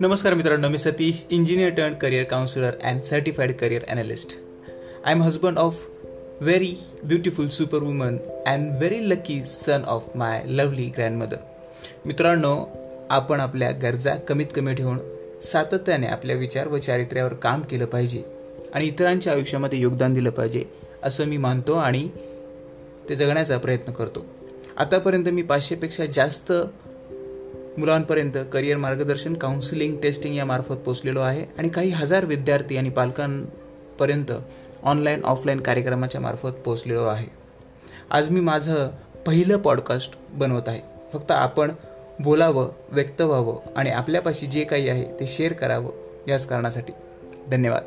नमस्कार मित्रांनो मी Satish engineer turn career counsellor and certified career analyst I am husband of very beautiful super woman and very lucky son of my lovely grandmother मित्रांनो आपण आपल्या गरजा कमीत कमी ठेवून सातत्याने आपल्या विचार व चारित्र्यावर काम केलं पाहिजे आणि इतरांच्या आयुष्यामध्ये योगदान दिलं पाहिजे असं मी मानतो आणि ते जगण्याचा प्रयत्न करतो. आतापर्यंत मी पाचशेपेक्षा जास्त मुलांपर्यंत करिअर मार्गदर्शन काउन्सिलिंग टेस्टिंग यामार्फत पोचलेलो आहे. आणि काही हजार विद्यार्थी आणि पालकांपर्यंत ऑनलाईन ऑफलाईन कार्यक्रमाच्या मार्फत पोचलेलो आहे. आज मी माझं पहिलं पॉडकास्ट बनवत आहे. फक्त आपण बोलावं व्यक्त व्हावं आणि आपल्यापाशी जे काही आहे ते शेअर करावं याच कारणासाठी. धन्यवाद.